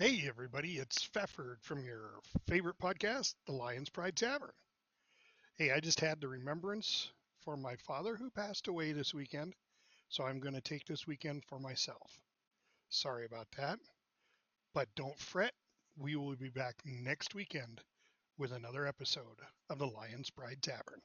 Hey, everybody, it's Pfefford from your favorite podcast, The Lion's Pride Tavern. Hey, I just had the remembrance for my father who passed away this weekend, so I'm going to take this weekend for myself. Sorry about that, but don't fret. We will be back next weekend with another episode of The Lion's Pride Tavern.